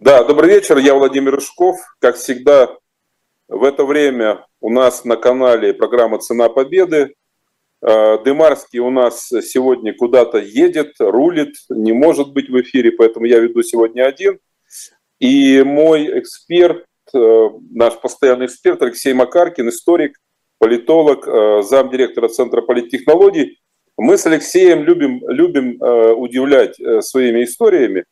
Да, добрый вечер, я Владимир Рыжков. Как всегда, в это время у нас на канале программа «Цена победы». Э, Дымарский у нас сегодня куда-то едет, рулит, не может быть в эфире, поэтому я веду сегодня один. И мой эксперт, э, наш постоянный эксперт Алексей Макаркин, историк, политолог, э, замдиректора Центра политтехнологий. Мы с Алексеем любим, любим удивлять своими историями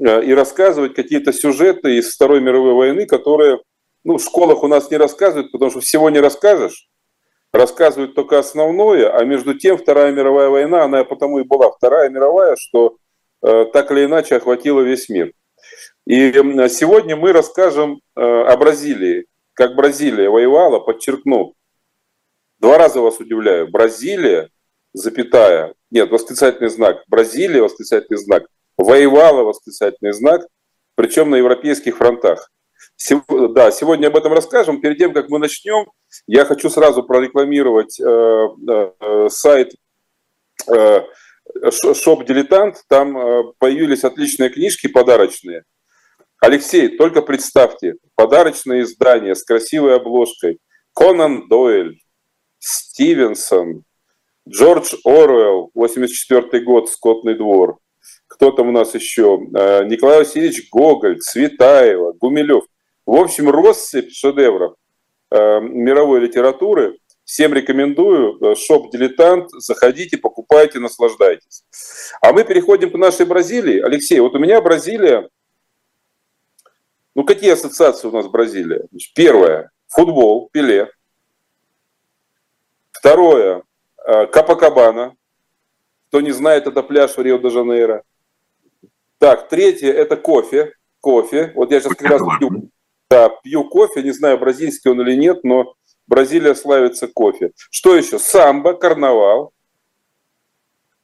и рассказывать какие-то сюжеты из Второй мировой войны, которые ну, в школах у нас не рассказывают, потому что всего не расскажешь рассказывают только основное, а между тем Вторая мировая война, она потому и была Вторая мировая, что э, так или иначе охватила весь мир. И сегодня мы расскажем э, о Бразилии, как Бразилия воевала, подчеркну. Два раза вас удивляю. Бразилия, запятая, нет, восклицательный знак, Бразилия, восклицательный знак, воевала, восклицательный знак, причем на европейских фронтах. Да, сегодня об этом расскажем. Перед тем, как мы начнем, я хочу сразу прорекламировать э, э, сайт э, Shop Дилетант. Там э, появились отличные книжки подарочные. Алексей, только представьте, подарочное издание с красивой обложкой. Конан Дойль, Стивенсон, Джордж Оруэлл, 84 год, Скотный двор. Кто там у нас еще? Э, Николай Васильевич Гоголь, Цветаева, Гумилев. В общем, россыпь шедевров э, мировой литературы. Всем рекомендую. Э, шоп «Дилетант». Заходите, покупайте, наслаждайтесь. А мы переходим к нашей Бразилии. Алексей, вот у меня Бразилия. Ну, какие ассоциации у нас Бразилия? Первое. Футбол, Пеле. Второе. Капакабана. Кто не знает, это пляж в Рио-де-Жанейро. Так, третье – это кофе. Кофе. Вот я сейчас как раз пью да, пью кофе, не знаю, бразильский он или нет, но Бразилия славится кофе. Что еще? Самбо, карнавал,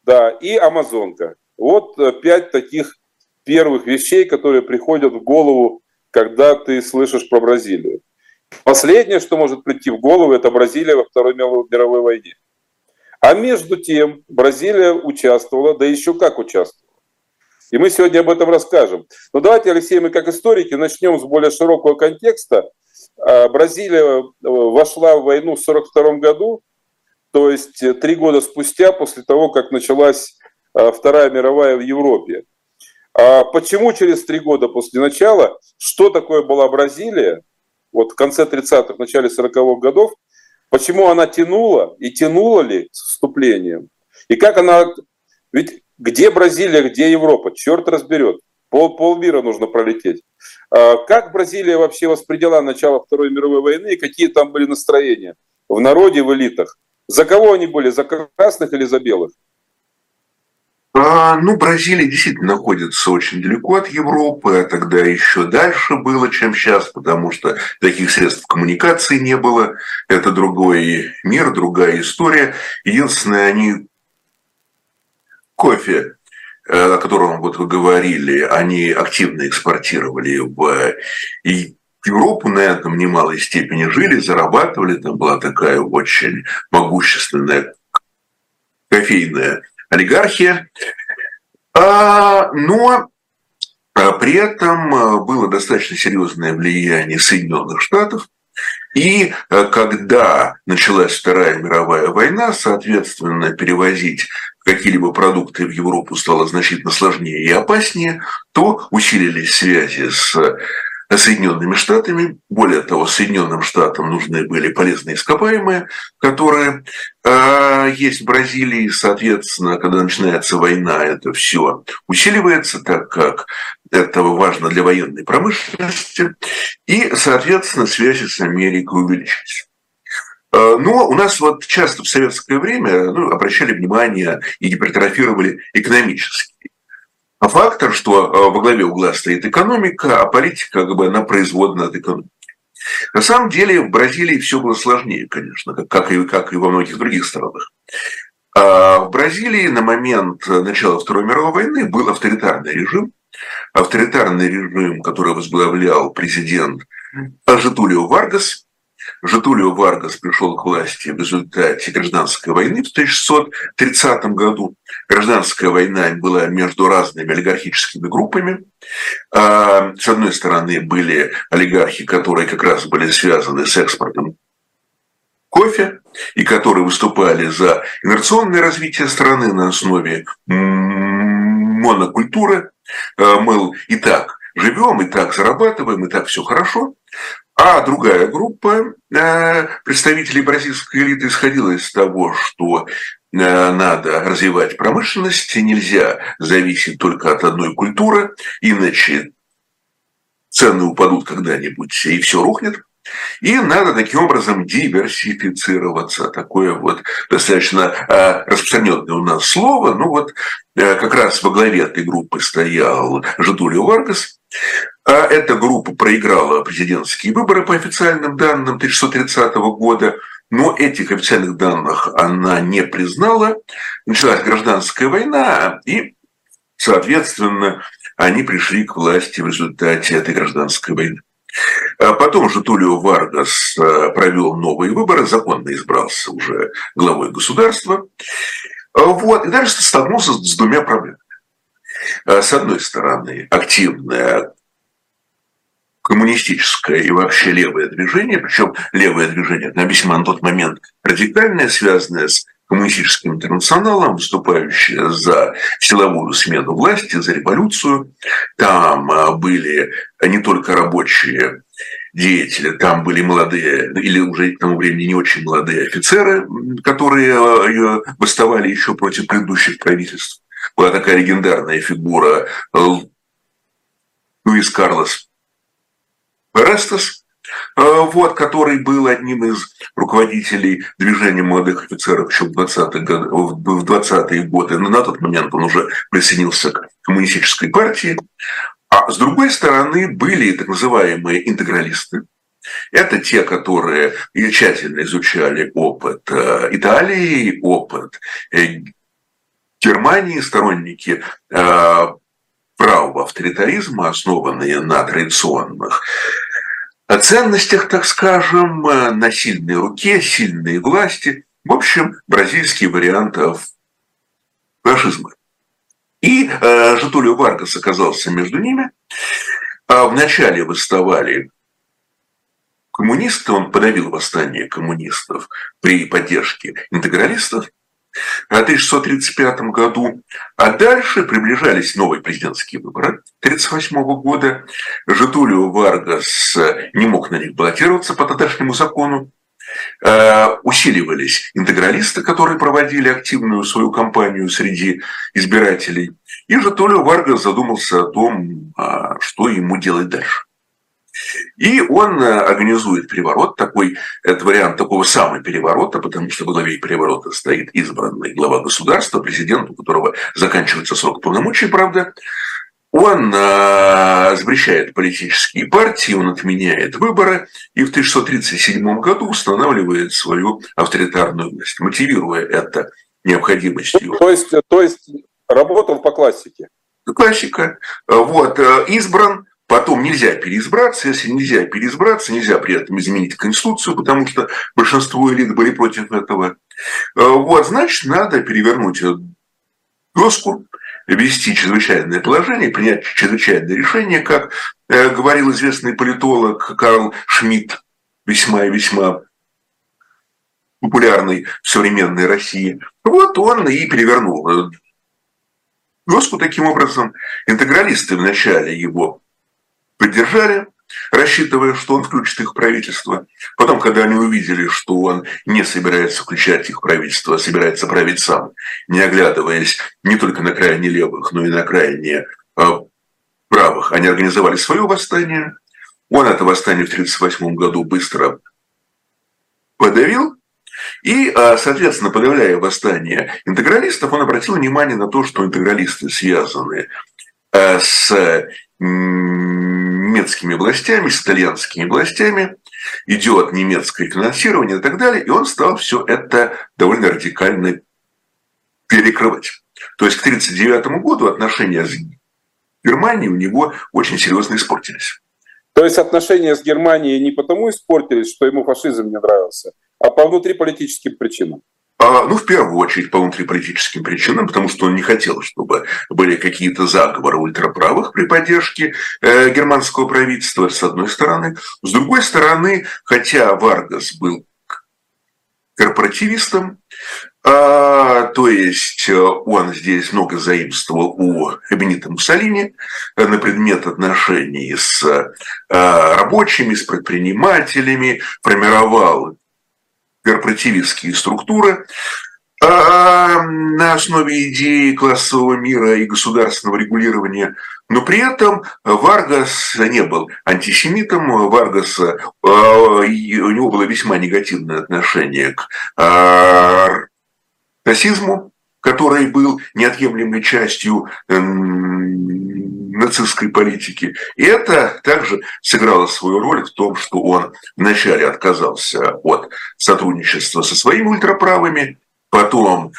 да, и Амазонка. Вот э, пять таких первых вещей, которые приходят в голову, когда ты слышишь про Бразилию. Последнее, что может прийти в голову, это Бразилия во Второй мировой войне. А между тем Бразилия участвовала, да еще как участвовала. И мы сегодня об этом расскажем. Но давайте, Алексей, мы как историки начнем с более широкого контекста. А, Бразилия э, вошла в войну в 1942 году, то есть э, три года спустя, после того, как началась э, Вторая мировая в Европе. А почему через три года после начала, что такое была Бразилия, вот в конце 30-х, начале 40-х годов, почему она тянула и тянула ли с вступлением, и как она... Ведь где Бразилия, где Европа? Черт разберет. Пол, полмира нужно пролететь. А как Бразилия вообще восприняла начало Второй мировой войны и какие там были настроения в народе, в элитах? За кого они были? За красных или за белых? А, ну, Бразилия действительно находится очень далеко от Европы, а тогда еще дальше было, чем сейчас, потому что таких средств коммуникации не было. Это другой мир, другая история. Единственное, они кофе, э, о котором вот вы говорили, они активно экспортировали в Европу на этом немалой степени жили, зарабатывали. Там была такая очень могущественная кофейная олигархия. А, но а, при этом а, было достаточно серьезное влияние Соединенных Штатов. И когда началась Вторая мировая война, соответственно, перевозить какие-либо продукты в Европу стало значительно сложнее и опаснее, то усилились связи с Соединенными Штатами. Более того, Соединенным Штатам нужны были полезные ископаемые, которые э, есть в Бразилии. Соответственно, когда начинается война, это все усиливается, так как это важно для военной промышленности. И, соответственно, связи с Америкой увеличились. Э, но у нас вот часто в советское время ну, обращали внимание и гипертрофировали экономический фактор, что э, во главе угла стоит экономика, а политика как бы она производна от экономики. На самом деле в Бразилии все было сложнее, конечно, как и, как и во многих других странах. А в Бразилии на момент начала Второй мировой войны был авторитарный режим, авторитарный режим, который возглавлял президент Жетулио Варгас – Жетулио Варгас пришел к власти в результате гражданской войны в 1930 году. Гражданская война была между разными олигархическими группами. А, с одной стороны, были олигархи, которые как раз были связаны с экспортом кофе, и которые выступали за инерционное развитие страны на основе монокультуры, э, мыл, и так живем, и так зарабатываем, и так все хорошо. А другая группа э, представителей бразильской элиты исходила из того, что Э, надо развивать промышленность, нельзя зависеть только от одной культуры, иначе цены упадут когда-нибудь и все рухнет. И надо таким образом диверсифицироваться. Такое вот достаточно э, распространенное у нас слово. Ну вот как раз во главе этой группы стоял Жадулио Варгас. А эта группа проиграла президентские выборы по официальным данным 1930 года – но этих официальных данных она не признала. Началась гражданская война, и, соответственно, они пришли к власти в результате этой гражданской войны. А потом же Тулио Варгас э, провел новые выборы, законно избрался уже главой государства. Вот, и дальше столкнулся с двумя проблемами. Э, с одной стороны, активная коммунистическое и вообще левое движение, причем левое движение, весьма на тот момент радикальное, связанное с коммунистическим интернационалом, выступающее за силовую смену власти, за революцию. Там а, были не только рабочие деятели, там были молодые, или уже к тому времени не очень молодые офицеры, которые а, восставали еще против предыдущих правительств. Была такая легендарная фигура э, Луис Карлос Рестес, э, вот, который был одним из руководителей движения молодых офицеров еще в 20-е годы, в 20 годы. Но на тот момент он уже присоединился к коммунистической партии. А с другой стороны были так называемые интегралисты. Это те, которые тщательно изучали опыт э, Италии, опыт э, Германии, сторонники правого авторитаризма, основанные на традиционных о ценностях, так скажем, э, на сильной руке, сильной власти. В общем, бразильский вариант фашизма. И э, Жетулио Варгас оказался между ними. А вначале восставали коммунисты, он подавил восстание коммунистов при поддержке интегралистов в 1935 году. А дальше приближались новые президентские выборы 1938 года. Жетулио Варгас не мог на них баллотироваться по тогдашнему закону. Э, усиливались интегралисты, которые проводили активную свою кампанию среди избирателей. И Житулио Варгас задумался о том, а, что ему делать дальше. И он э, организует переворот, такой, это вариант такого самого переворота, потому что в главе переворота стоит избранный глава государства, президент, у которого заканчивается срок полномочий, правда. Он э, запрещает политические партии, он отменяет выборы и в 1637 году устанавливает свою авторитарную власть, мотивируя это необходимостью. То есть, то есть работал по классике? Классика. Вот, э, избран, Потом нельзя переизбраться. Если нельзя переизбраться, нельзя при этом изменить Конституцию, потому что большинство элит были против этого. Э, вот, значит, надо перевернуть доску, ввести чрезвычайное положение, принять чрезвычайное решение, как э, говорил известный политолог Карл Шмидт, весьма и весьма популярный в современной России. Вот он и перевернул доску таким образом. Интегралисты вначале его поддержали, рассчитывая, что он включит их правительство. Потом, когда они увидели, что он не собирается включать их правительство, а собирается править сам, не оглядываясь не только на крайне левых, но и на крайне э, правых, они организовали свое восстание. Он это восстание в 1938 году быстро подавил, и, а, соответственно, подавляя восстание интегралистов, он обратил внимание на то, что интегралисты связаны э, с немецкими властями, итальянскими властями, идет немецкое финансирование и так далее, и он стал все это довольно радикально перекрывать. То есть к 1939 году отношения с Германией у него очень серьезно испортились. То есть отношения с Германией не потому испортились, что ему фашизм не нравился, а по внутриполитическим причинам. А, ну, в первую очередь по внутриполитическим причинам, потому что он не хотел, чтобы были какие-то заговоры ультраправых при поддержке э, германского правительства, с одной стороны. С другой стороны, хотя Варгас был корпоративистом, а, то есть э, он здесь много заимствовал у Бенита Муссолини на предмет отношений с э, рабочими, с предпринимателями, формировал корпоративистские структуры а, на основе идеи классового мира и государственного регулирования, но при этом Варгас не был антисемитом, Варгас, а, у него было весьма негативное отношение к а, расизму, который был неотъемлемой частью нацистской политики. И это также сыграло свою роль в том, что он вначале отказался от сотрудничества со своими ультраправыми, потом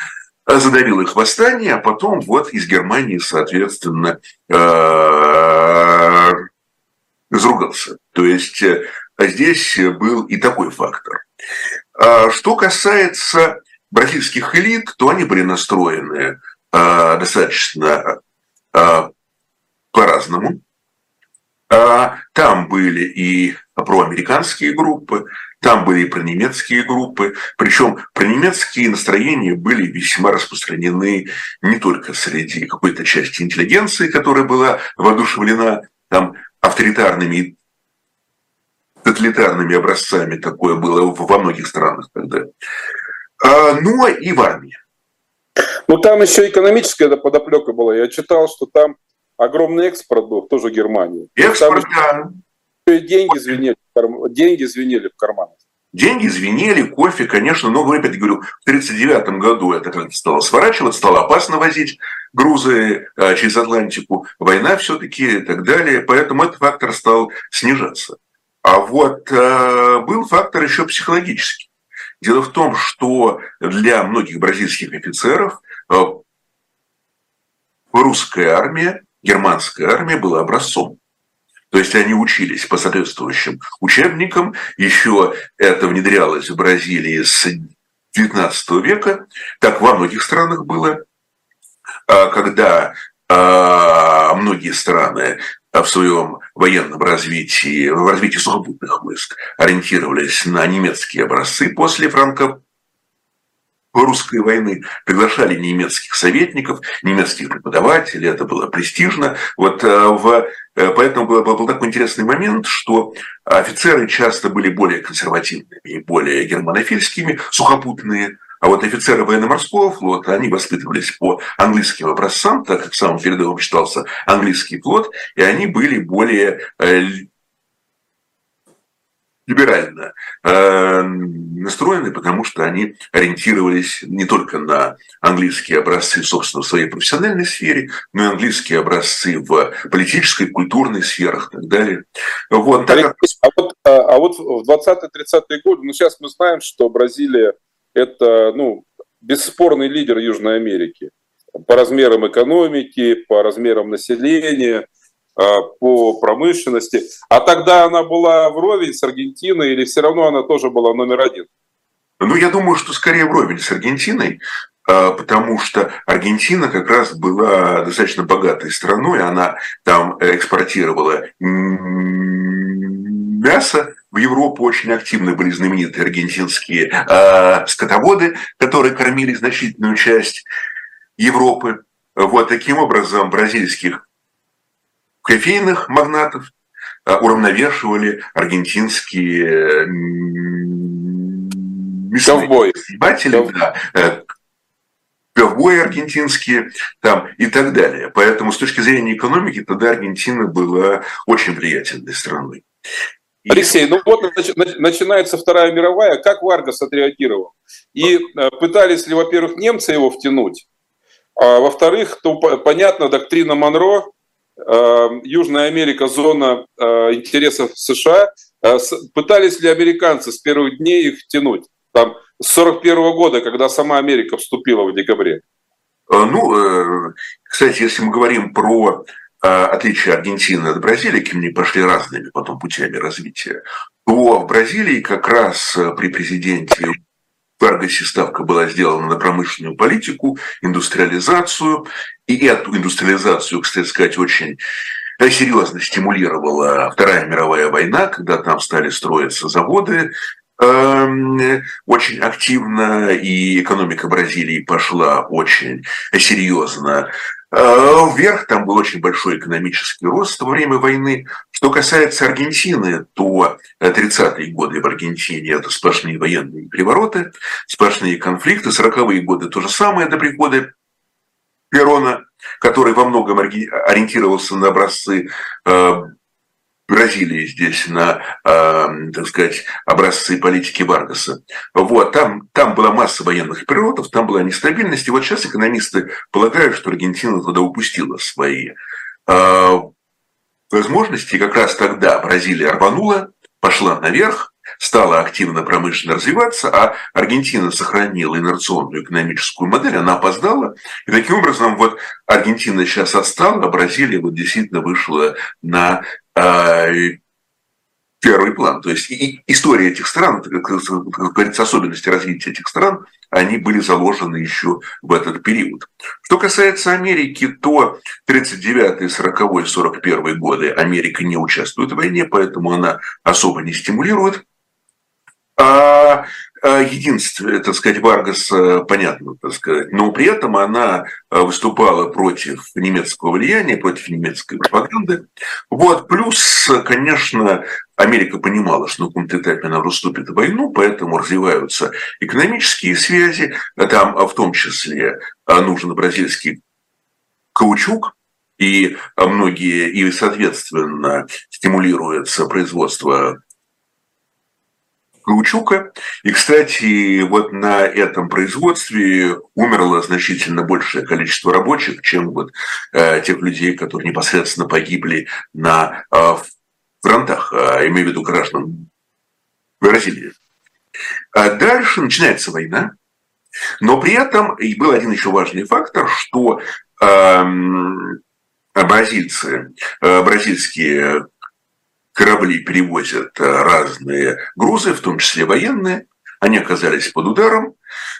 задавил их восстание, а потом вот из Германии, соответственно, э, разругался. То есть э, здесь был и такой фактор. А что касается бразильских элит, то они были настроены э, достаточно по-разному. А, там были и проамериканские группы, там были и пронемецкие группы, причем пронемецкие настроения были весьма распространены не только среди какой-то части интеллигенции, которая была воодушевлена там авторитарными тоталитарными образцами, такое было во многих странах тогда, а, но и в армии. Ну, там еще экономическая подоплека была. Я читал, что там огромный экспорт был, тоже Германии. Экспорт, да. Деньги звенели, деньги звенели в карманах. Деньги звенели, кофе, конечно, но, опять говорю, в 1939 году это как-то стало сворачиваться, стало опасно возить грузы а, через Атлантику, война все-таки и так далее, поэтому этот фактор стал снижаться. А вот э, был фактор еще психологический. Дело в том, что для многих бразильских офицеров э, русская армия германская армия была образцом. То есть они учились по соответствующим учебникам. Еще это внедрялось в Бразилии с XIX века. Так во многих странах было. А когда а, многие страны в своем военном развитии, в развитии сухопутных войск ориентировались на немецкие образцы после франко русской войны, приглашали немецких советников, немецких преподавателей, это было престижно. Вот э, в, э, поэтому был, был такой интересный момент, что офицеры часто были более консервативными и более германофильскими, сухопутные, а вот офицеры военно-морского флота, они воспитывались по английским образцам, так как в самом передовом считался английский флот, и они были более э, либерально э, настроены, потому что они ориентировались не только на английские образцы, собственно, в своей профессиональной сфере, но и английские образцы в политической, культурной сферах и так далее. Вот, так а, вот, а, а вот в 20-30-е годы, ну сейчас мы знаем, что Бразилия – это ну, бесспорный лидер Южной Америки по размерам экономики, по размерам населения – Э, по промышленности. А тогда она была вровень с Аргентиной или все равно она тоже была номер один? Ну, я думаю, что скорее вровень с Аргентиной, э, потому что Аргентина как раз была достаточно богатой страной, она там экспортировала мясо, в Европу очень активны были знаменитые аргентинские э, скотоводы, которые кормили значительную часть Европы. Вот таким образом бразильских кофейных магнатов а, уравновешивали аргентинские ковбои, да, э, ковбои аргентинские там и так далее. Поэтому с точки зрения экономики тогда Аргентина была очень влиятельной страной. Алексей, ну вот начинается Вторая мировая, как Варгас отреагировал? И э, пытались ли, во-первых, немцы его втянуть, а во-вторых, то понятно, доктрина Монро, Южная Америка зона э, интересов США. Э, пытались ли американцы с первых дней их тянуть? Там, с 1941 года, когда сама Америка вступила в декабре. Э, ну, кстати, если мы говорим про отличие Аргентины от Бразилии, какими они пошли разными потом путями развития, то в Бразилии как раз при президенте Варгасе ставка была сделана на промышленную политику, индустриализацию, и эту индустриализацию, кстати сказать, очень серьезно стимулировала Вторая мировая война, когда там стали строиться заводы, эм, очень активно, и экономика Бразилии пошла очень серьезно э, вверх, там был очень большой экономический рост во время войны. Что касается Аргентины, то 30-е годы в Аргентине это сплошные военные перевороты, сплошные конфликты, 40-е годы то же самое до прихода Перона, который во многом ориентировался на образцы э, Бразилии здесь на, э, так сказать, образцы политики Варгаса. Вот, там, там была масса военных переворотов, там была нестабильность. И вот сейчас экономисты полагают, что Аргентина туда упустила свои э, возможности. И как раз тогда Бразилия рванула, пошла наверх, стала активно промышленно развиваться, а Аргентина сохранила инерционную экономическую модель, она опоздала. И таким образом вот Аргентина сейчас отстала, а Бразилия вот действительно вышла на первый план. То есть и история этих стран, как говорится, особенности развития этих стран, они были заложены еще в этот период. Что касается Америки, то 39 40 41 годы Америка не участвует в войне, поэтому она особо не стимулирует а, а единственное, так сказать, Варгас, э, понятно, так сказать, но при этом она э, выступала против немецкого влияния, против немецкой пропаганды. Вот, плюс, конечно, Америка понимала, что на каком-то этапе она вступит в войну, поэтому развиваются экономические связи, там в том числе э, нужен бразильский каучук, и многие, и, соответственно, стимулируется производство каучука. И, кстати, вот на этом производстве умерло значительно большее количество рабочих, чем вот э, тех людей, которые непосредственно погибли на э, фронтах, э, имею в виду граждан Бразилии. А дальше начинается война, но при этом и был один еще важный фактор, что э, бразильцы, э, бразильские корабли перевозят э, разные грузы, в том числе военные. Они оказались под ударом.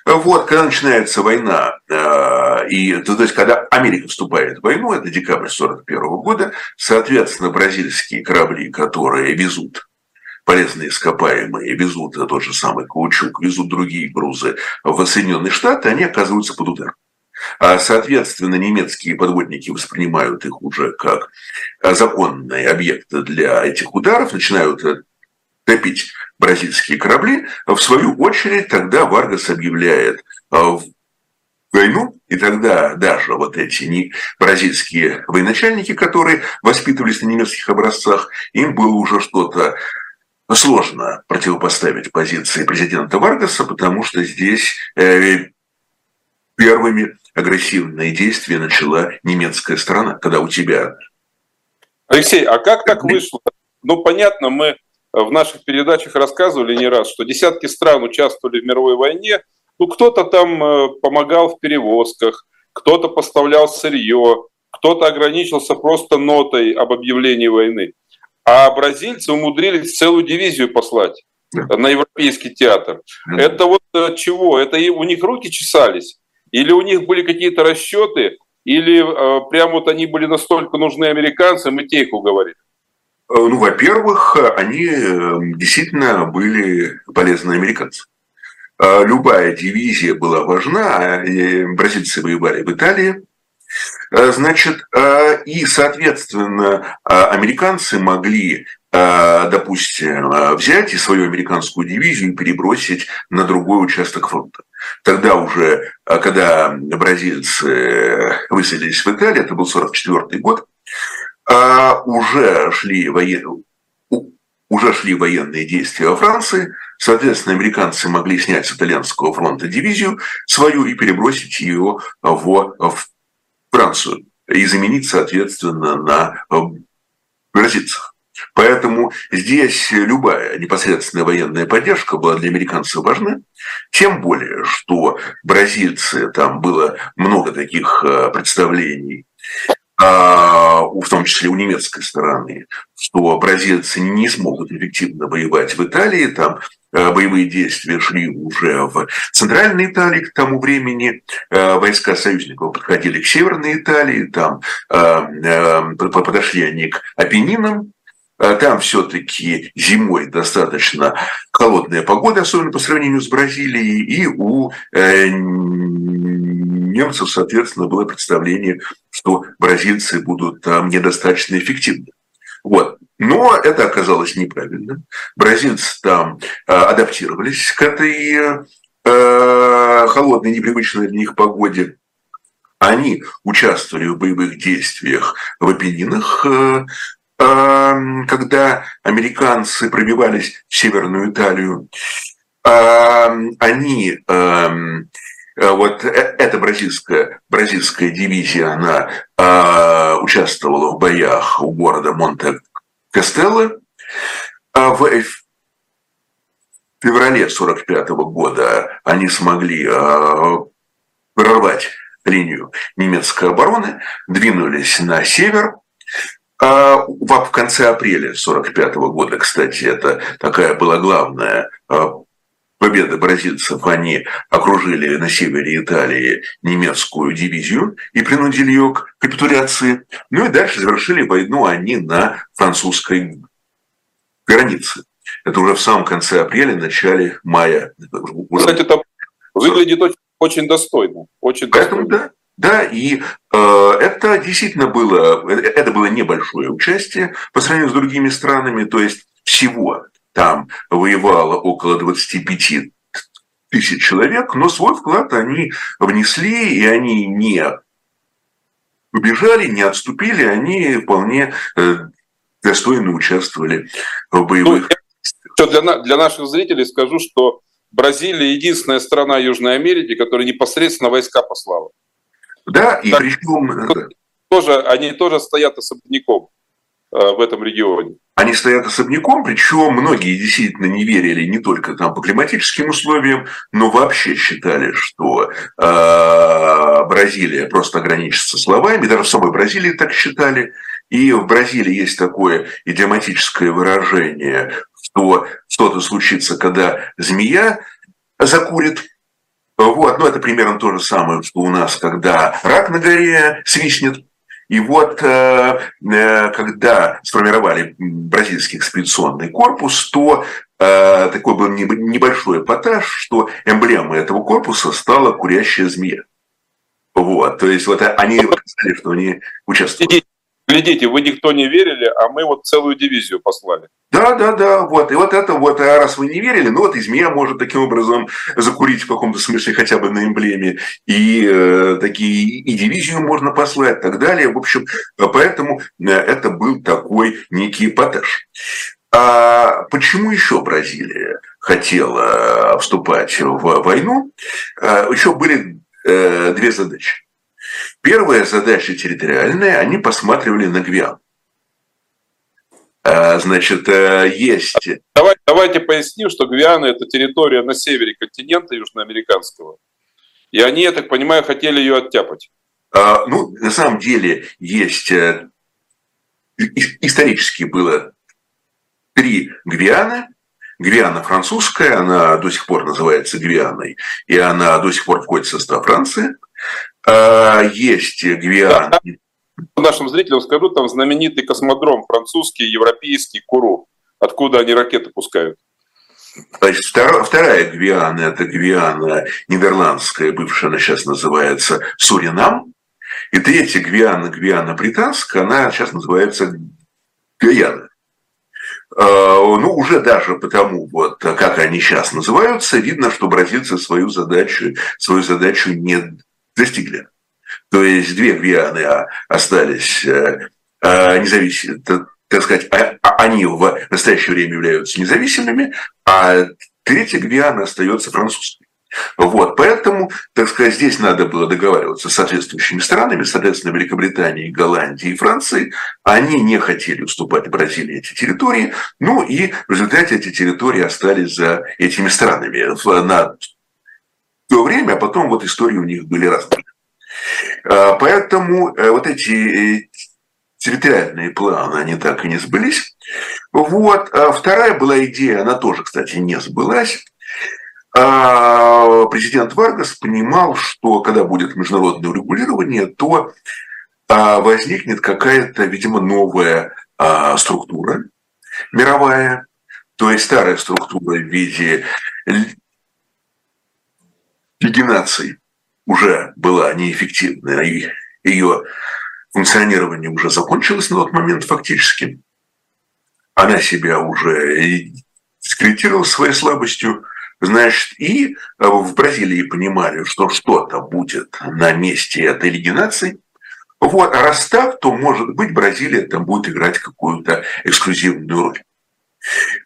Вот, когда начинается война, э, и, то есть, когда Америка вступает в войну, это декабрь 1941 года, соответственно, бразильские корабли, которые везут полезные ископаемые, везут тот же самый каучук, везут другие грузы в Соединенные Штаты, они оказываются под ударом. А, соответственно, немецкие подводники воспринимают их уже как а, законные объекты для этих ударов, начинают э, топить бразильские корабли. В свою очередь тогда Варгас объявляет а, войну, и тогда даже вот эти не бразильские военачальники, которые воспитывались на немецких образцах, им было уже что-то сложно противопоставить позиции президента Варгаса, потому что здесь э, первыми агрессивные действия начала немецкая сторона, когда у тебя... Алексей, а как так вышло? Ну, понятно, мы в наших передачах рассказывали не раз, что десятки стран участвовали в мировой войне. Ну, кто-то там э, помогал в перевозках, кто-то поставлял сырье, кто-то ограничился просто нотой об объявлении войны. А бразильцы умудрились целую дивизию послать да. на европейский театр. Да. Это вот э, чего? Это и у них руки чесались? Или у них были какие-то расчеты, или э, прям вот они были настолько нужны американцам, и те их уговорили? Э, ну, во-первых, они э, действительно были полезны американцам. Э, любая дивизия была важна, бразильцы воевали в Италии, Значит, и, соответственно, американцы могли допустим, взять и свою американскую дивизию перебросить на другой участок фронта. Тогда уже, а, когда бразильцы высадились в Италии, это был 44 год, а, уже шли военные уже шли военные действия во Франции, соответственно, американцы могли снять с итальянского фронта дивизию свою и перебросить ее в, в Францию и заменить, соответственно, на бразильцах. Поэтому здесь любая непосредственная военная поддержка была для американцев важна. Тем более, что бразильцы, там было много таких э, представлений, а, в том числе у немецкой стороны, что бразильцы не смогут эффективно воевать в Италии, там боевые действия шли уже в Центральной Италии к тому времени. Войска союзников подходили к Северной Италии, там подошли они к Апеннинам, там все-таки зимой достаточно холодная погода, особенно по сравнению с Бразилией, и у немцев, соответственно, было представление, что бразильцы будут там недостаточно эффективны. Вот. Но это оказалось неправильно. Бразильцы там э, адаптировались к этой э, холодной, непривычной для них погоде. Они участвовали в боевых действиях в Апеннинах, э, когда американцы пробивались в Северную Италию. Они Э, вот э, эта бразильская, бразильская дивизия, она э, участвовала в боях у города Монте-Кастелло. А в феврале 1945 года они смогли э, прорвать линию немецкой обороны, двинулись на север, в конце апреля 1945 года, кстати, это такая была главная победы бразильцев, они окружили на севере Италии немецкую дивизию и принудили ее к капитуляции. Ну и дальше завершили войну они на французской границе. Это уже в самом конце апреля, начале мая. Кстати, это выглядит очень, очень достойно. Очень Поэтому достойно. да, да, и э, это действительно было, это было небольшое участие по сравнению с другими странами, то есть всего там воевало около 25 тысяч человек, но свой вклад они внесли, и они не убежали, не отступили, они вполне э, достойно участвовали в боевых. Ну, для, для наших зрителей скажу, что Бразилия единственная страна Южной Америки, которая непосредственно войска послала. Да, и так, причем... Тоже, они тоже стоят особняком э, в этом регионе. Они стоят особняком, причем многие действительно не верили не только там по климатическим условиям, но вообще считали, что э, Бразилия просто ограничится словами. Даже в самой Бразилии так считали. И в Бразилии есть такое идиоматическое выражение, что что-то случится, когда змея закурит. Вот, ну это примерно то же самое, что у нас, когда рак на горе свистнет. И вот э, э, когда сформировали бразильский экспедиционный корпус, то э, такой был небольшой эпатаж, что эмблемой этого корпуса стала курящая змея. Вот, то есть вот они сказали, что они участвуют. Глядите, вы никто не верили, а мы вот целую дивизию послали. Да, да, да, вот. И вот это вот, а раз вы не верили, ну вот и змея может таким образом закурить в каком-то смысле хотя бы на эмблеме, и э, такие, и дивизию можно послать, и так далее. В общем, поэтому э, это был такой некий эпатаж. А почему еще Бразилия хотела вступать в войну? А, еще были э, две задачи. Первая задача территориальная, они посматривали на Гвиану. А, значит, э, есть... Давай, давайте поясним, что Гвиана – это территория на севере континента южноамериканского. И они, я так понимаю, хотели ее оттяпать. А, ну, на самом деле, есть... Э, исторически было три Гвианы. Гвиана французская, она до сих пор называется Гвианой, и она до сих пор входит в состав Франции. А, есть Гвиана. Нашим зрителям скажу, там знаменитый космодром французский, европейский, Куру. Откуда они ракеты пускают? Значит, вторая, Гвиана – это Гвиана нидерландская, бывшая она сейчас называется Суринам. И третья Гвиана, Гвиана британская, она сейчас называется Гаяна. А, ну, уже даже потому, вот, как они сейчас называются, видно, что бразильцы свою задачу, свою задачу не достигли. То есть две Гвианы а, остались э, а, независимыми, так сказать, а, они в настоящее время являются независимыми, а третья Гвиана остается французской. Вот, поэтому, так сказать, здесь надо было договариваться с соответствующими странами, соответственно, Великобританией, Голландией и Францией. Они не хотели уступать Бразилии эти территории, ну и в результате эти территории остались за этими странами на то время, а потом вот истории у них были разные. А, поэтому э, вот эти э, территориальные планы, они так и не сбылись. Вот. А вторая была идея, она тоже, кстати, не сбылась. А, президент Варгас понимал, что когда будет международное урегулирование, то возникнет какая-то, видимо, новая структура мировая, то есть старая структура в виде Лиги наций уже была неэффективна, и ее функционирование уже закончилось на тот момент фактически. Она себя уже дискредитировала своей слабостью, значит, и в Бразилии понимали, что что-то будет на месте этой Лиги наций. Вот, а раз так, то, может быть, Бразилия там будет играть какую-то эксклюзивную роль.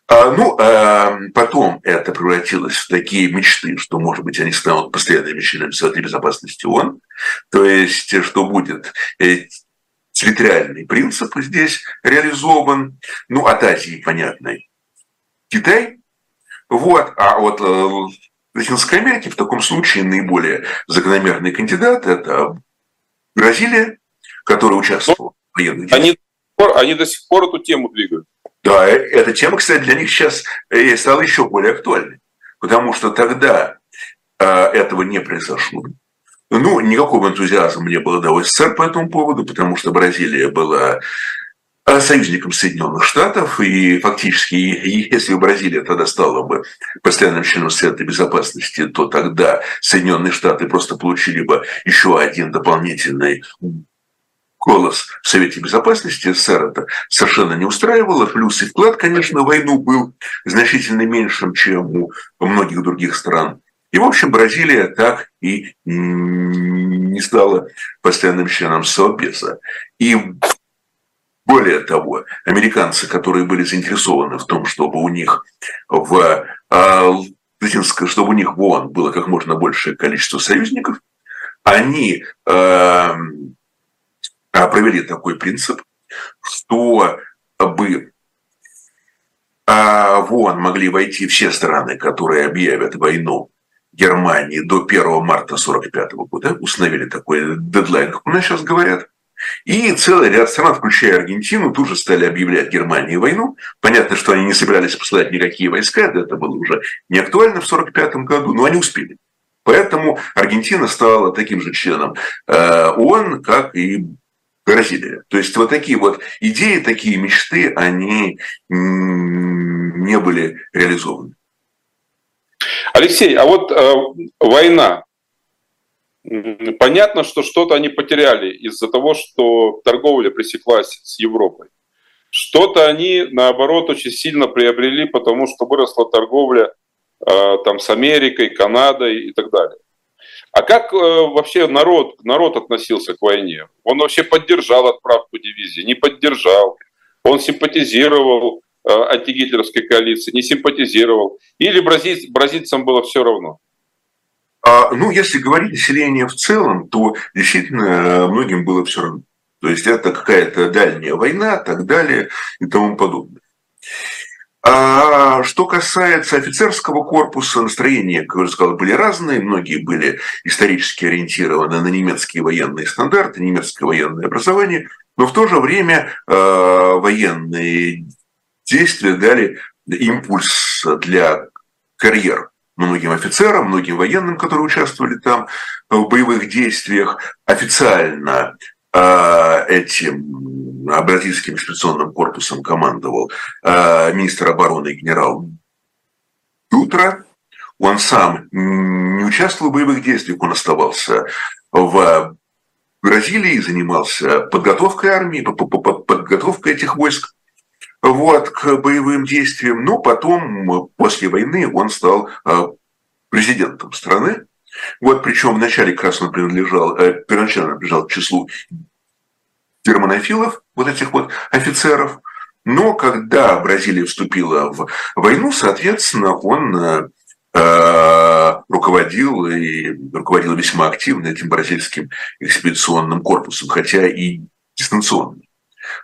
А, ну, а потом это превратилось в такие мечты, что, может быть, они станут постоянными членами Совета Безопасности ООН, то есть, что будет э, территориальный принцип здесь реализован, ну, от Азии, понятно, Китай, вот, а вот э, Латинской Америки в таком случае наиболее закономерный кандидат – это Бразилия, которая участвовала в военных действиях. Они, они до сих пор эту тему двигают. Да, э, эта тема, кстати, для них сейчас э, стала еще более актуальной, потому что тогда э, этого не произошло. Ну, никакого энтузиазма не было до СССР по этому поводу, потому что Бразилия была союзником Соединенных Штатов, и фактически, если Бразилия тогда стала бы постоянным членом Совета Безопасности, то тогда Соединенные Штаты просто получили бы еще один дополнительный голос в Совете Безопасности СССР это совершенно не устраивало. Плюс и вклад, конечно, в войну был значительно меньшим, чем у многих других стран. И, в общем, Бразилия так и не стала постоянным членом Совбеза. И более того, американцы, которые были заинтересованы в том, чтобы у них в а, чтобы у них в ООН было как можно большее количество союзников, они эм, провели такой принцип, что бы а, в ООН могли войти все страны, которые объявят войну Германии до 1 марта 1945 года, установили такой дедлайн, как у нас сейчас говорят, и целый ряд стран, включая Аргентину, тут же стали объявлять Германии войну. Понятно, что они не собирались посылать никакие войска, это было уже не актуально в 1945 году, но они успели. Поэтому Аргентина стала таким же членом э, ООН, как и Бразилия. То есть вот такие вот идеи, такие мечты, они не были реализованы. Алексей, а вот э, война, понятно, что что-то они потеряли из-за того, что торговля пресеклась с Европой. Что-то они, наоборот, очень сильно приобрели, потому что выросла торговля э, там, с Америкой, Канадой и так далее. А как э, вообще народ, народ относился к войне? Он вообще поддержал отправку дивизии, не поддержал? Он симпатизировал э, антигитлеровской коалиции, не симпатизировал? Или бразиль, бразильцам было все равно? А, ну, если говорить население в целом, то действительно э, многим было все равно. То есть это какая-то дальняя война, так далее и тому подобное. А что касается офицерского корпуса, настроения, как я уже сказал, были разные. Многие были исторически ориентированы на немецкие военные стандарты, немецкое военное образование. Но в то же время э, военные действия дали импульс для карьер многим офицерам, многим военным, которые участвовали там в боевых действиях. Официально э, этим бразильским экспедиционным корпусом командовал э, министр обороны генерал Дутра. Он сам не участвовал в боевых действиях, он оставался в Бразилии, занимался подготовкой армии, подготовкой этих войск вот, к боевым действиям. Но потом, после войны, он стал э, президентом страны. Вот, причем вначале как раз он принадлежал, э, первоначально принадлежал к числу германофилов, вот этих вот офицеров. Но когда Бразилия вступила в войну, соответственно, он э, э, руководил и руководил весьма активно этим бразильским экспедиционным корпусом, хотя и дистанционно.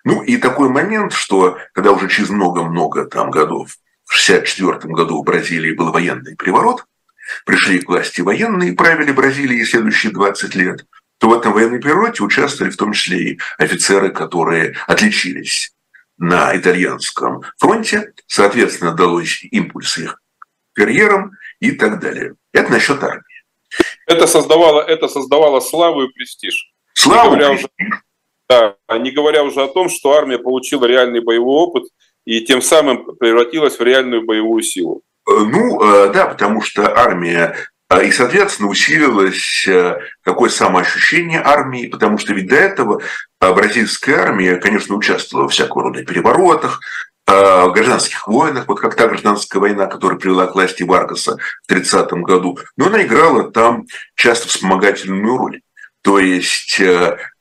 Ну и такой момент, что когда уже через много-много там годов, в 1964 году в Бразилии был военный переворот, пришли к власти военные, правили Бразилией следующие 20 лет – то в этом военном перевороте участвовали в том числе и офицеры, которые отличились на итальянском фронте, соответственно, далось импульс их карьерам и так далее. Это насчет армии. Это создавало, это создавало славу и престиж. Славу не говоря, уже, да, не говоря уже о том, что армия получила реальный боевой опыт и тем самым превратилась в реальную боевую силу. Э, ну, э, да, потому что армия и, соответственно, усилилось такое самоощущение армии, потому что ведь до этого бразильская армия, конечно, участвовала в всякого рода переворотах, в гражданских войнах, вот как та гражданская война, которая привела к власти Варгаса в 30 году, но она играла там часто вспомогательную роль. То есть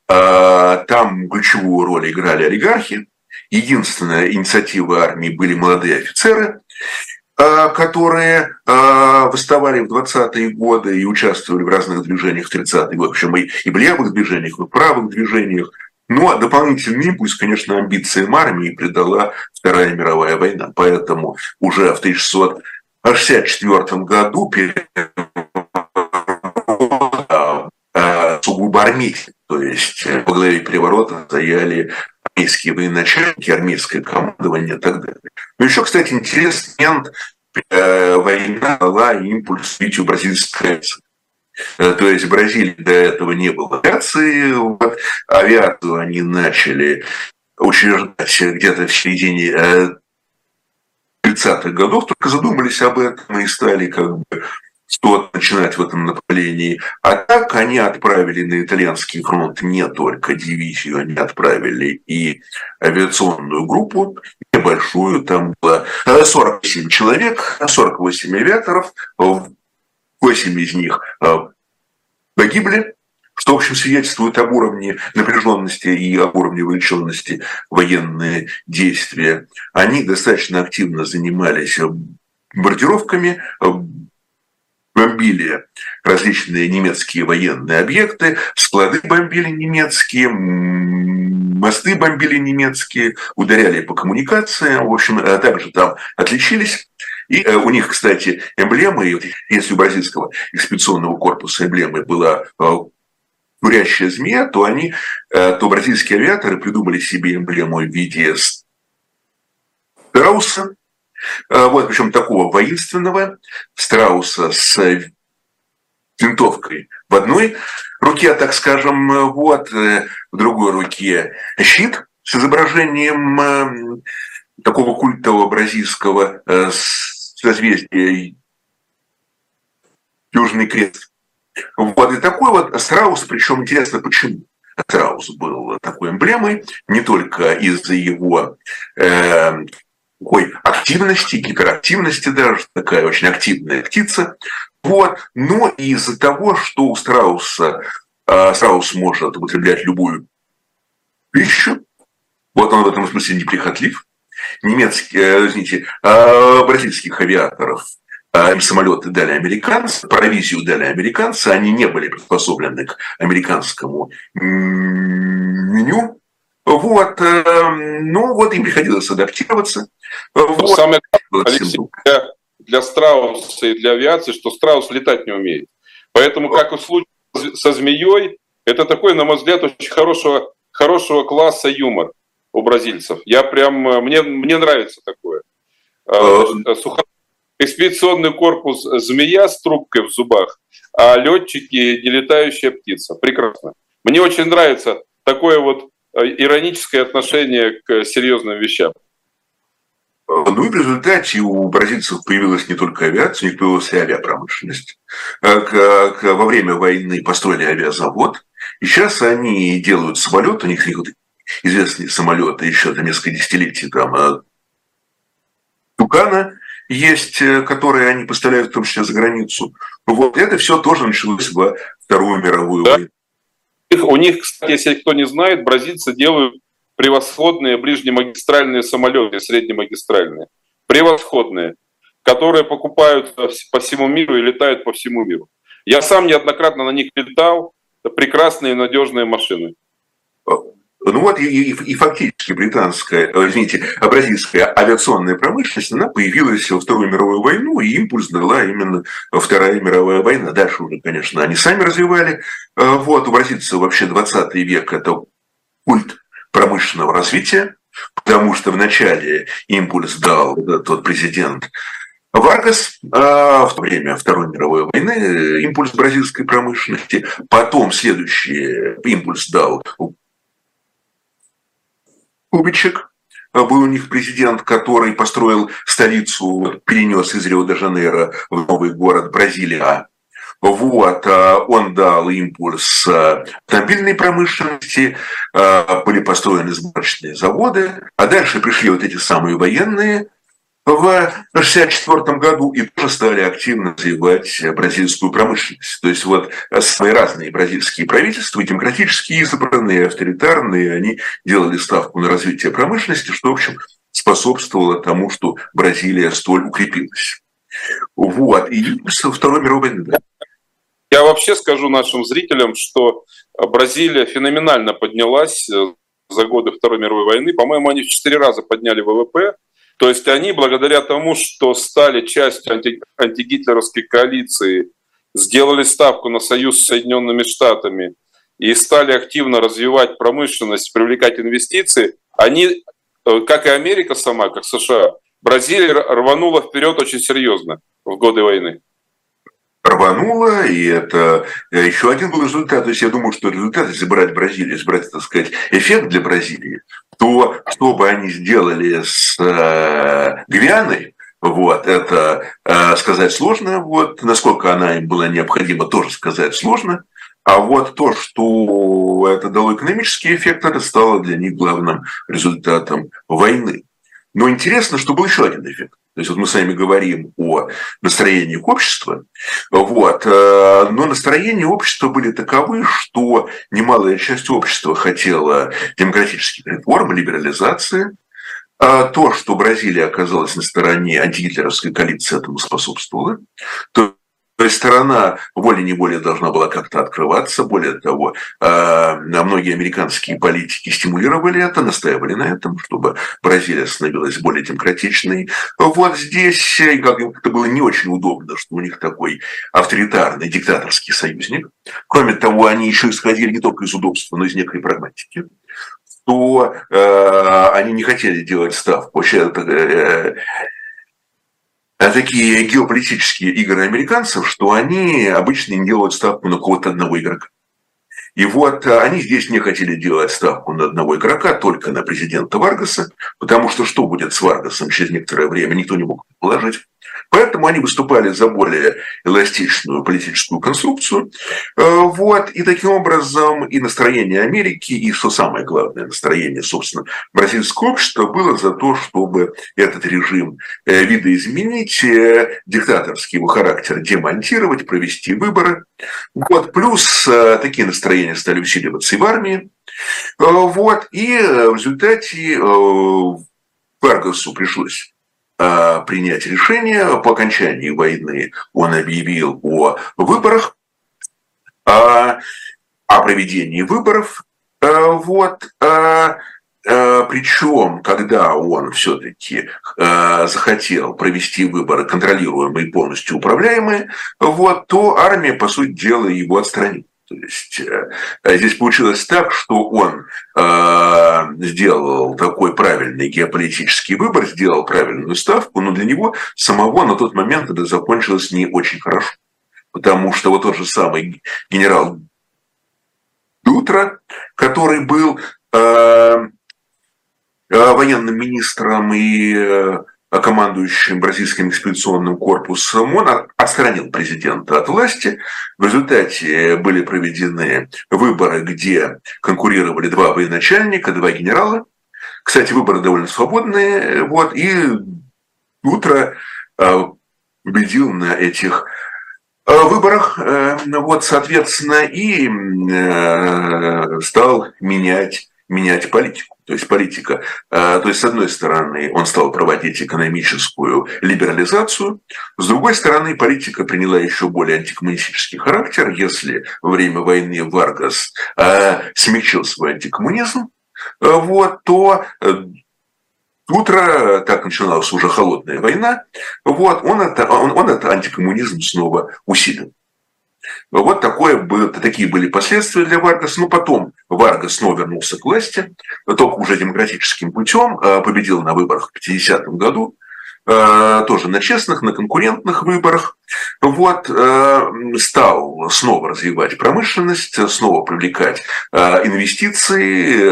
там ключевую роль играли олигархи, единственная инициатива армии были молодые офицеры, а, которые а, восставали в 20-е годы и участвовали в разных движениях в 30-е годы, причем и, и в левых движениях, и в правых движениях. Ну, а дополнительный импульс, конечно, амбициям армии придала Вторая мировая война. Поэтому уже в 1664 году а, сугубо армейский, то есть по главе переворота стояли армейские военачальники, армейское командование и так далее. Но еще, кстати, интересный момент. Э, война дала импульс развитию бразильской авиации. Э, то есть в Бразилии до этого не было авиации. Вот, авиацию они начали учреждать где-то в середине 30-х э, годов, только задумались об этом и стали как бы что начинать в этом направлении. А так они отправили на итальянский фронт не только дивизию, они отправили и авиационную группу, небольшую, там было 47 человек, 48 авиаторов, 8 из них э, погибли, что, в общем, свидетельствует об уровне напряженности и об уровне вовлеченности военные действия. Они достаточно активно занимались бомбардировками, бомбили различные немецкие военные объекты, склады бомбили немецкие, мосты бомбили немецкие, ударяли по коммуникациям, в общем, э, также там отличились. И э, у них, кстати, эмблема, если у бразильского экспедиционного корпуса эмблемой была э, курящая змея, то они, то бразильские авиаторы придумали себе эмблему в виде страуса, вот, причем такого воинственного страуса с винтовкой в одной руке, так скажем, вот, э, в другой руке щит с изображением э, такого культового бразильского созвездия Южный крест. Вот, и такой вот страус, причем интересно, почему. Страус был такой эмблемой, не только из-за его э, такой активности, гиперактивности даже, такая очень активная птица. Вот. Но из-за того, что у страуса, э, страус может употреблять любую пищу, вот он в этом смысле неприхотлив, немецкие, э, извините, э, бразильских авиаторов им самолеты дали американцы, провизию дали американцы, они не были приспособлены к американскому меню, вот, ну вот им приходилось адаптироваться. Вот. Самое главное, Алексей, для, для страуса и для авиации, что страус летать не умеет. Поэтому, как и в случае со змеей, это такой, на мой взгляд, очень хорошего, хорошего класса юмор у бразильцев. Я прям, мне, мне нравится такое. А, э, Сухо... Экспедиционный корпус змея с трубкой в зубах, а летчики нелетающая птица. Прекрасно. Мне очень нравится такое вот э, ироническое отношение к серьезным вещам. Ну и в результате у бразильцев появилась не только авиация, у них появилась и авиапромышленность. Э, во время войны построили авиазавод, и сейчас они делают самолеты, у них вот известные самолеты еще за несколько десятилетий, там, э, Тукана есть, э, которые они поставляют в том числе за границу. Вот это все тоже началось во Вторую мировую да. войну. У них, кстати, если кто не знает, бразильцы делают превосходные ближнемагистральные самолеты, среднемагистральные, превосходные, которые покупают по всему миру и летают по всему миру. Я сам неоднократно на них летал, это прекрасные надежные машины. Ну вот и, и, и фактически британская, э, извините, бразильская авиационная промышленность, она появилась во Вторую мировую войну, и импульс дала именно Вторая мировая война. Дальше уже, конечно, они сами развивали. Э, вот у бразильцев вообще 20 век – это культ промышленного развития. потому что вначале импульс дал тот президент Варгас а в то время Второй мировой войны импульс бразильской промышленности, потом следующий импульс дал Кубичек, был у них президент, который построил столицу, перенес из Рио-де-Жанейро в новый город Бразилия. Вот, а он дал импульс автомобильной промышленности, а, были построены сборочные заводы, а дальше пришли вот эти самые военные, в 1964 году и тоже стали активно развивать бразильскую промышленность. То есть вот свои разные бразильские правительства, демократические избранные, авторитарные, они делали ставку на развитие промышленности, что, в общем, способствовало тому, что Бразилия столь укрепилась. Вот. И со Второй мировой войны. Я вообще скажу нашим зрителям, что Бразилия феноменально поднялась э, за годы Второй мировой войны. По-моему, они в четыре раза подняли ВВП. То есть они, благодаря тому, что стали частью анти, антигитлеровской коалиции, сделали ставку на союз с Соединенными Штатами и стали активно развивать промышленность, привлекать инвестиции, они, э, как и Америка сама, как США, Бразилия рванула вперед очень серьезно в годы войны рвануло, и это э, еще один был результат. То есть я думаю, что результат, если брать Бразилию, если брать, так сказать, эффект для Бразилии, то что бы они сделали с э, Гвианой, вот, это э, сказать сложно, вот, насколько она им была необходима, тоже сказать сложно. А вот то, что это дало экономический эффект, это стало для них главным результатом войны. Но интересно, что был еще один эффект. То есть вот мы с вами говорим о настроении общества, вот, э, но настроения общества были таковы, что немалая часть общества хотела демократических реформ, либерализации, а то, что Бразилия оказалась на стороне антигитлеровской коалиции, этому способствовало. То то есть сторона волей-неволей должна была как-то открываться. Более того, а, многие американские политики стимулировали это, настаивали на этом, чтобы Бразилия становилась более демократичной. Вот здесь как это было не очень удобно, что у них такой авторитарный диктаторский союзник. Кроме того, они еще исходили не только из удобства, но и из некой прагматики то э, они не хотели делать ставку. Вообще, э, а такие геополитические игры американцев, что они обычно не делают ставку на кого-то одного игрока. И вот э, они здесь не хотели делать ставку на одного игрока, только на президента Варгаса, потому что что будет с Варгасом через некоторое время, никто не мог предположить. Поэтому они выступали за более эластичную политическую конструкцию. Э, вот. И таким образом и настроение Америки, и, что самое главное, настроение, собственно, бразильского общества было за то, чтобы этот режим э, видоизменить, э, диктаторский его характер демонтировать, провести выборы. Вот. Плюс такие настроения стали усиливаться и в армии. Вот. И в результате Варгасу пришлось принять решение. По окончании войны он объявил о выборах, о, о проведении выборов. Э, вот. Э, Причем, когда он все-таки захотел провести выборы контролируемые полностью управляемые, вот, то армия, по сути дела, его отстранила. То есть э, здесь получилось так, что он э, сделал такой правильный геополитический выбор, сделал правильную ставку, но для него самого на тот момент это закончилось не очень хорошо. Потому что вот тот же самый генерал Дутра, который был э, военным министром и командующим бразильским экспедиционным корпусом, он отстранил президента от власти. В результате были проведены выборы, где конкурировали два военачальника, два генерала. Кстати, выборы довольно свободные. Вот, и утро а, убедил на этих а, выборах, э, вот, соответственно, и э, стал менять, менять политику. То есть политика, э, то есть с одной стороны он стал проводить экономическую либерализацию, с другой стороны политика приняла еще более антикоммунистический характер, если во время войны Варгас э, смягчил свой антикоммунизм, э, вот, то тут, так начиналась уже холодная война, вот, он это, он, он это антикоммунизм снова усилил. Вот такое, такие были последствия для Варгаса. Ну, потом Варгас снова вернулся к власти, только уже демократическим путем, э, победил на выборах в 50-м году, э, тоже на честных, на конкурентных выборах. Вот, э, стал снова развивать промышленность, снова привлекать инвестиции,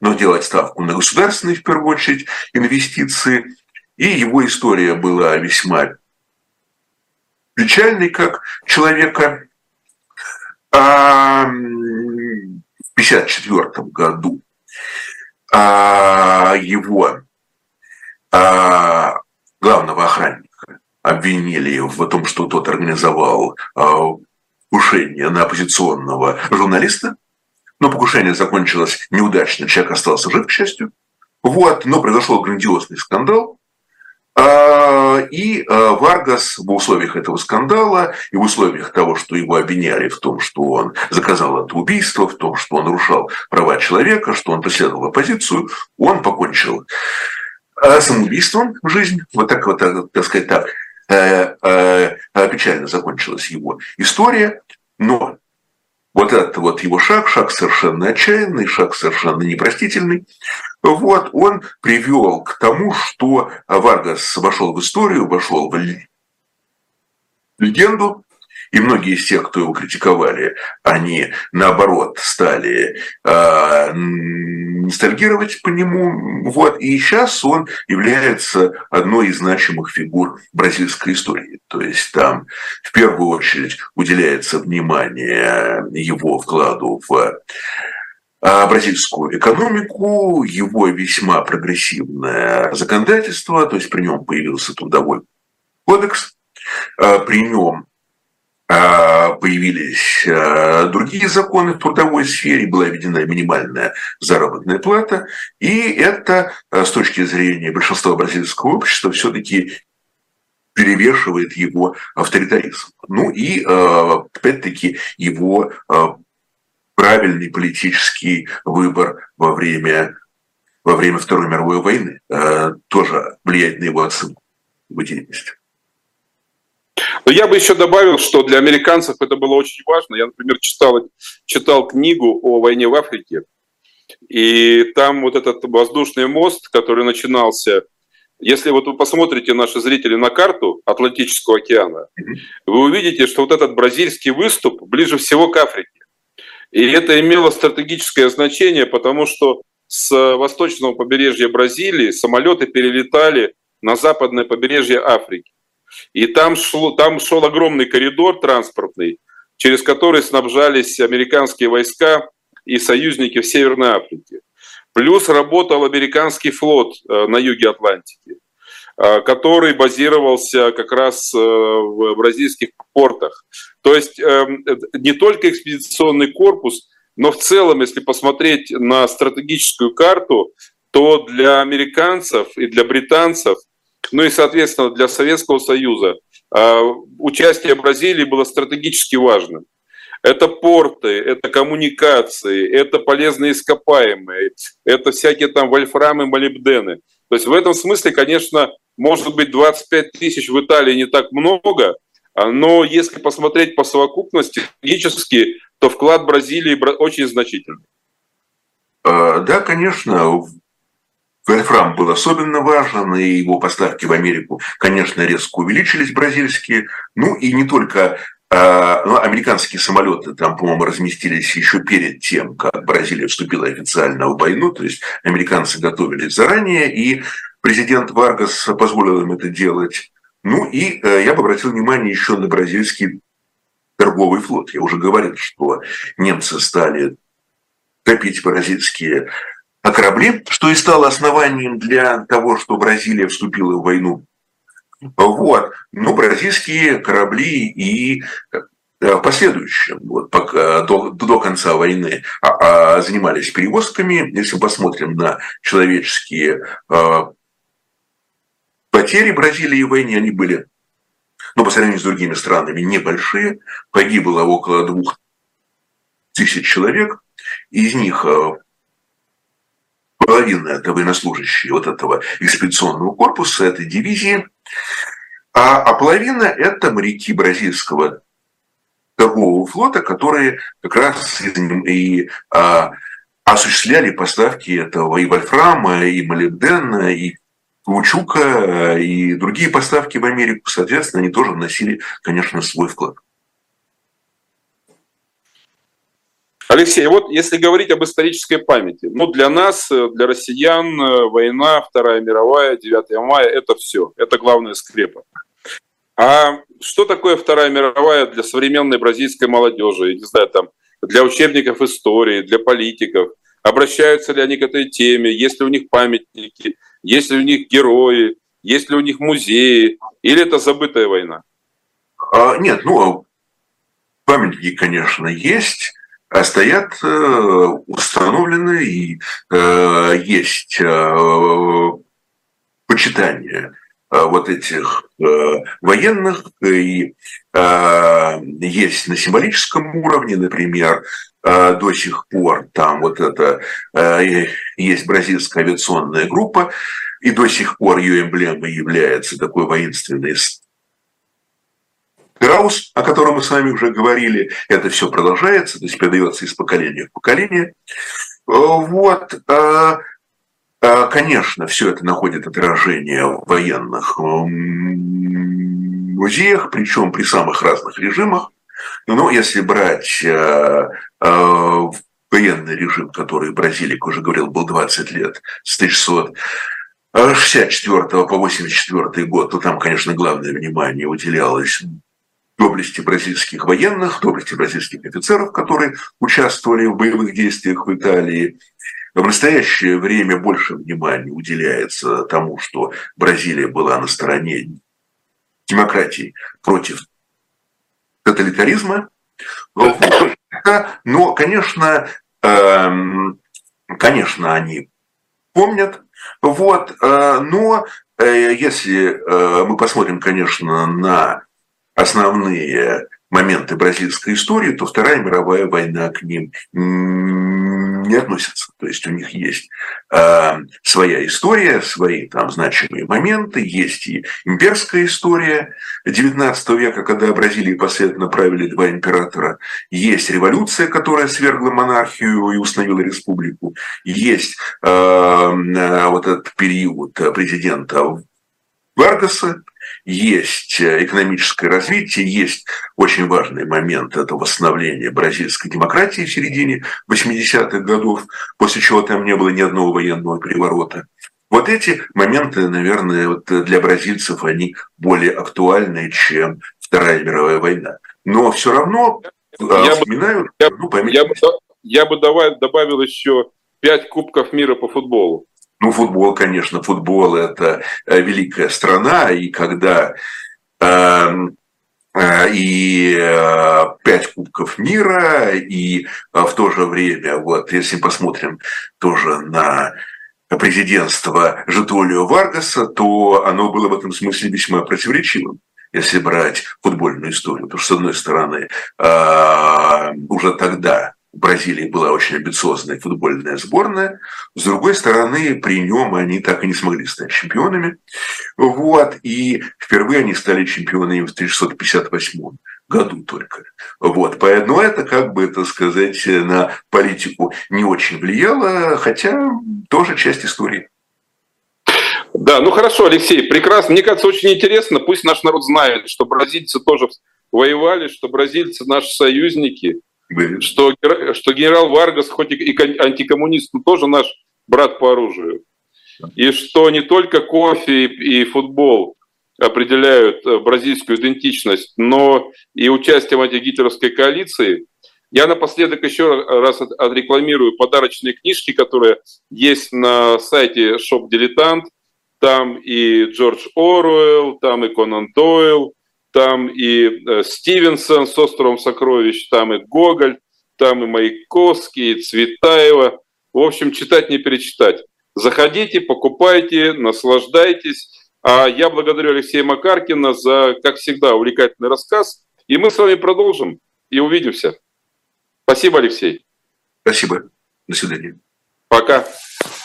но делать ставку на государственные, в первую очередь, инвестиции. И его история была весьма печальный как человека. А, в 1954 году а, его а, главного охранника обвинили в том, что тот организовал покушение на оппозиционного журналиста. Но покушение закончилось неудачно, человек остался жив, к счастью. Вот, но произошел грандиозный скандал, а, и а, Варгас в условиях этого скандала и в условиях того, что его обвиняли в том, что он заказал это убийство, в том, что он нарушал права человека, что он преследовал оппозицию, он покончил а, самоубийством в жизнь. Вот так вот, так сказать, так э, э, печально закончилась его история. Но вот этот вот его шаг, шаг совершенно отчаянный, шаг совершенно непростительный, вот он привел к тому, что Варгас вошел в историю, вошел в легенду, и многие из тех, кто его критиковали, они наоборот стали э, ностальгировать по нему. Вот. И сейчас он является одной из значимых фигур бразильской истории. То есть там в первую очередь уделяется внимание его вкладу в а, бразильскую экономику, его весьма прогрессивное законодательство, то есть при нем появился трудовой кодекс, а, при нем появились другие законы в трудовой сфере, была введена минимальная заработная плата, и это с точки зрения большинства бразильского общества все-таки перевешивает его авторитаризм. Ну и, опять-таки, его правильный политический выбор во время, во время Второй мировой войны тоже влияет на его оценку его деятельности. Но я бы еще добавил, что для американцев это было очень важно. Я, например, читал, читал книгу о войне в Африке, и там вот этот воздушный мост, который начинался, если вот вы посмотрите, наши зрители, на карту Атлантического океана, вы увидите, что вот этот бразильский выступ ближе всего к Африке. И это имело стратегическое значение, потому что с восточного побережья Бразилии самолеты перелетали на западное побережье Африки. И там, шло, там шел огромный коридор транспортный, через который снабжались американские войска и союзники в Северной Африке. Плюс работал американский флот э, на юге Атлантики, э, который базировался как раз э, в бразильских портах. То есть эм, не только экспедиционный корпус, но в целом, если посмотреть на стратегическую карту, то для американцев и для британцев, ну и, соответственно, для Советского Союза, э, участие Бразилии было стратегически важным. Это порты, это коммуникации, это полезные ископаемые, это всякие там вольфрамы, молибдены. То есть в этом смысле, конечно, может быть 25 тысяч в Италии не так много, а, но если посмотреть по совокупности, логически, то вклад Бразилии очень значительный. А, да, конечно, Вольфрам был особенно важен, и его поставки в Америку, конечно, резко увеличились бразильские. Ну и не только а, ну, американские самолеты там, по-моему, разместились еще перед тем, как Бразилия вступила официально в войну, то есть американцы готовились заранее, и президент Варгас позволил им это делать. Ну и э, я бы обратил внимание еще на бразильский торговый флот. Я уже говорил, что немцы стали топить бразильские корабли, что и стало основанием для того, что Бразилия вступила в войну. Вот. Но бразильские корабли и э, в последующем, вот, пока, до, до конца войны, а, а, занимались перевозками. Если посмотрим на человеческие а, Потери Бразилии в войне, они были, ну, по сравнению с другими странами, небольшие. Погибло около двух тысяч человек. Из них э, половина это военнослужащие вот этого экспедиционного корпуса, этой дивизии, а, а половина это моряки бразильского торгового флота, которые как раз и а, осуществляли поставки этого и вольфрама, и молибдена, и Каучука, и другие поставки в Америку, соответственно, они тоже вносили, конечно, свой вклад. Алексей, вот если говорить об исторической памяти, ну для нас, для россиян, война, Вторая мировая, 9 мая – это все, это главная скрепа. А что такое Вторая мировая для современной бразильской молодежи? Не знаю, там, для учебников истории, для политиков. Обращаются ли они к этой теме? Есть ли у них памятники? Есть ли у них герои? Есть ли у них музеи? Или это забытая война? А, нет, ну, памятники, конечно, есть. А стоят э, установлены и э, есть э, почитание вот этих военных. И есть на символическом уровне, например, до сих пор там вот это есть бразильская авиационная группа, и до сих пор ее эмблемой является такой воинственный Краус, о котором мы с вами уже говорили, это все продолжается, то есть передается из поколения в поколение. Вот. А, конечно, все это находит отражение в военных музеях, причем при самых разных режимах. Но если брать военный режим, который в Бразилии, как уже говорил, был 20 лет, с 1964 по 1984 год, то там, конечно, главное внимание уделялось доблести бразильских военных, доблести бразильских офицеров, которые участвовали в боевых действиях в Италии, в настоящее время больше внимания уделяется тому, что Бразилия была на стороне демократии против тоталитаризма. Но, конечно, эм, конечно, они помнят. Вот, э, но э, если э, мы посмотрим, конечно, на основные моменты бразильской истории, то Вторая мировая война к ним не относится. То есть у них есть э, своя история, свои там значимые моменты, есть и имперская история XIX века, когда Бразилии последовательно правили два императора, есть революция, которая свергла монархию и установила республику, есть э, вот этот период президента Варгаса, есть э, экономическое развитие, есть очень важный момент – это восстановление бразильской демократии в середине 80-х годов, после чего там не было ни одного военного переворота. Вот эти моменты, наверное, вот для бразильцев они более актуальны, чем Вторая мировая война. Но все равно я вспоминаю, бы, я, ну, я, бы, я бы добавил еще пять кубков мира по футболу. Ну, футбол, конечно, футбол – это э, великая страна, и когда эм, э, и э, пять кубков мира, и в то же время, вот если посмотрим тоже на президентство Житолио Варгаса, то оно было в этом смысле весьма противоречивым если брать футбольную историю. Потому что, с одной стороны, уже тогда в Бразилии была очень амбициозная футбольная сборная. С другой стороны, при нем они так и не смогли стать чемпионами. Вот. И впервые они стали чемпионами в 1958 году только. Вот. Поэтому это, как бы это сказать, на политику не очень влияло, хотя тоже часть истории. Да, ну хорошо, Алексей, прекрасно. Мне кажется, очень интересно. Пусть наш народ знает, что бразильцы тоже воевали, что бразильцы наши союзники – что, что генерал Варгас, хоть и антикоммунист, но тоже наш брат по оружию. И что не только кофе и футбол определяют э, бразильскую идентичность, но и участие в антигитлеровской коалиции. Я напоследок еще раз отрекламирую подарочные книжки, которые есть на сайте Shop Дилетант. Там и Джордж Оруэлл, там и Конан Дойл, там и э, Стивенсон с «Островом сокровищ», там и Гоголь, там и Маяковский, и Цветаева. В общем, читать не перечитать. Заходите, покупайте, наслаждайтесь. А я благодарю Алексея Макаркина за, как всегда, увлекательный рассказ. И мы с вами продолжим и увидимся. Спасибо, Алексей. Спасибо. До свидания. Пока.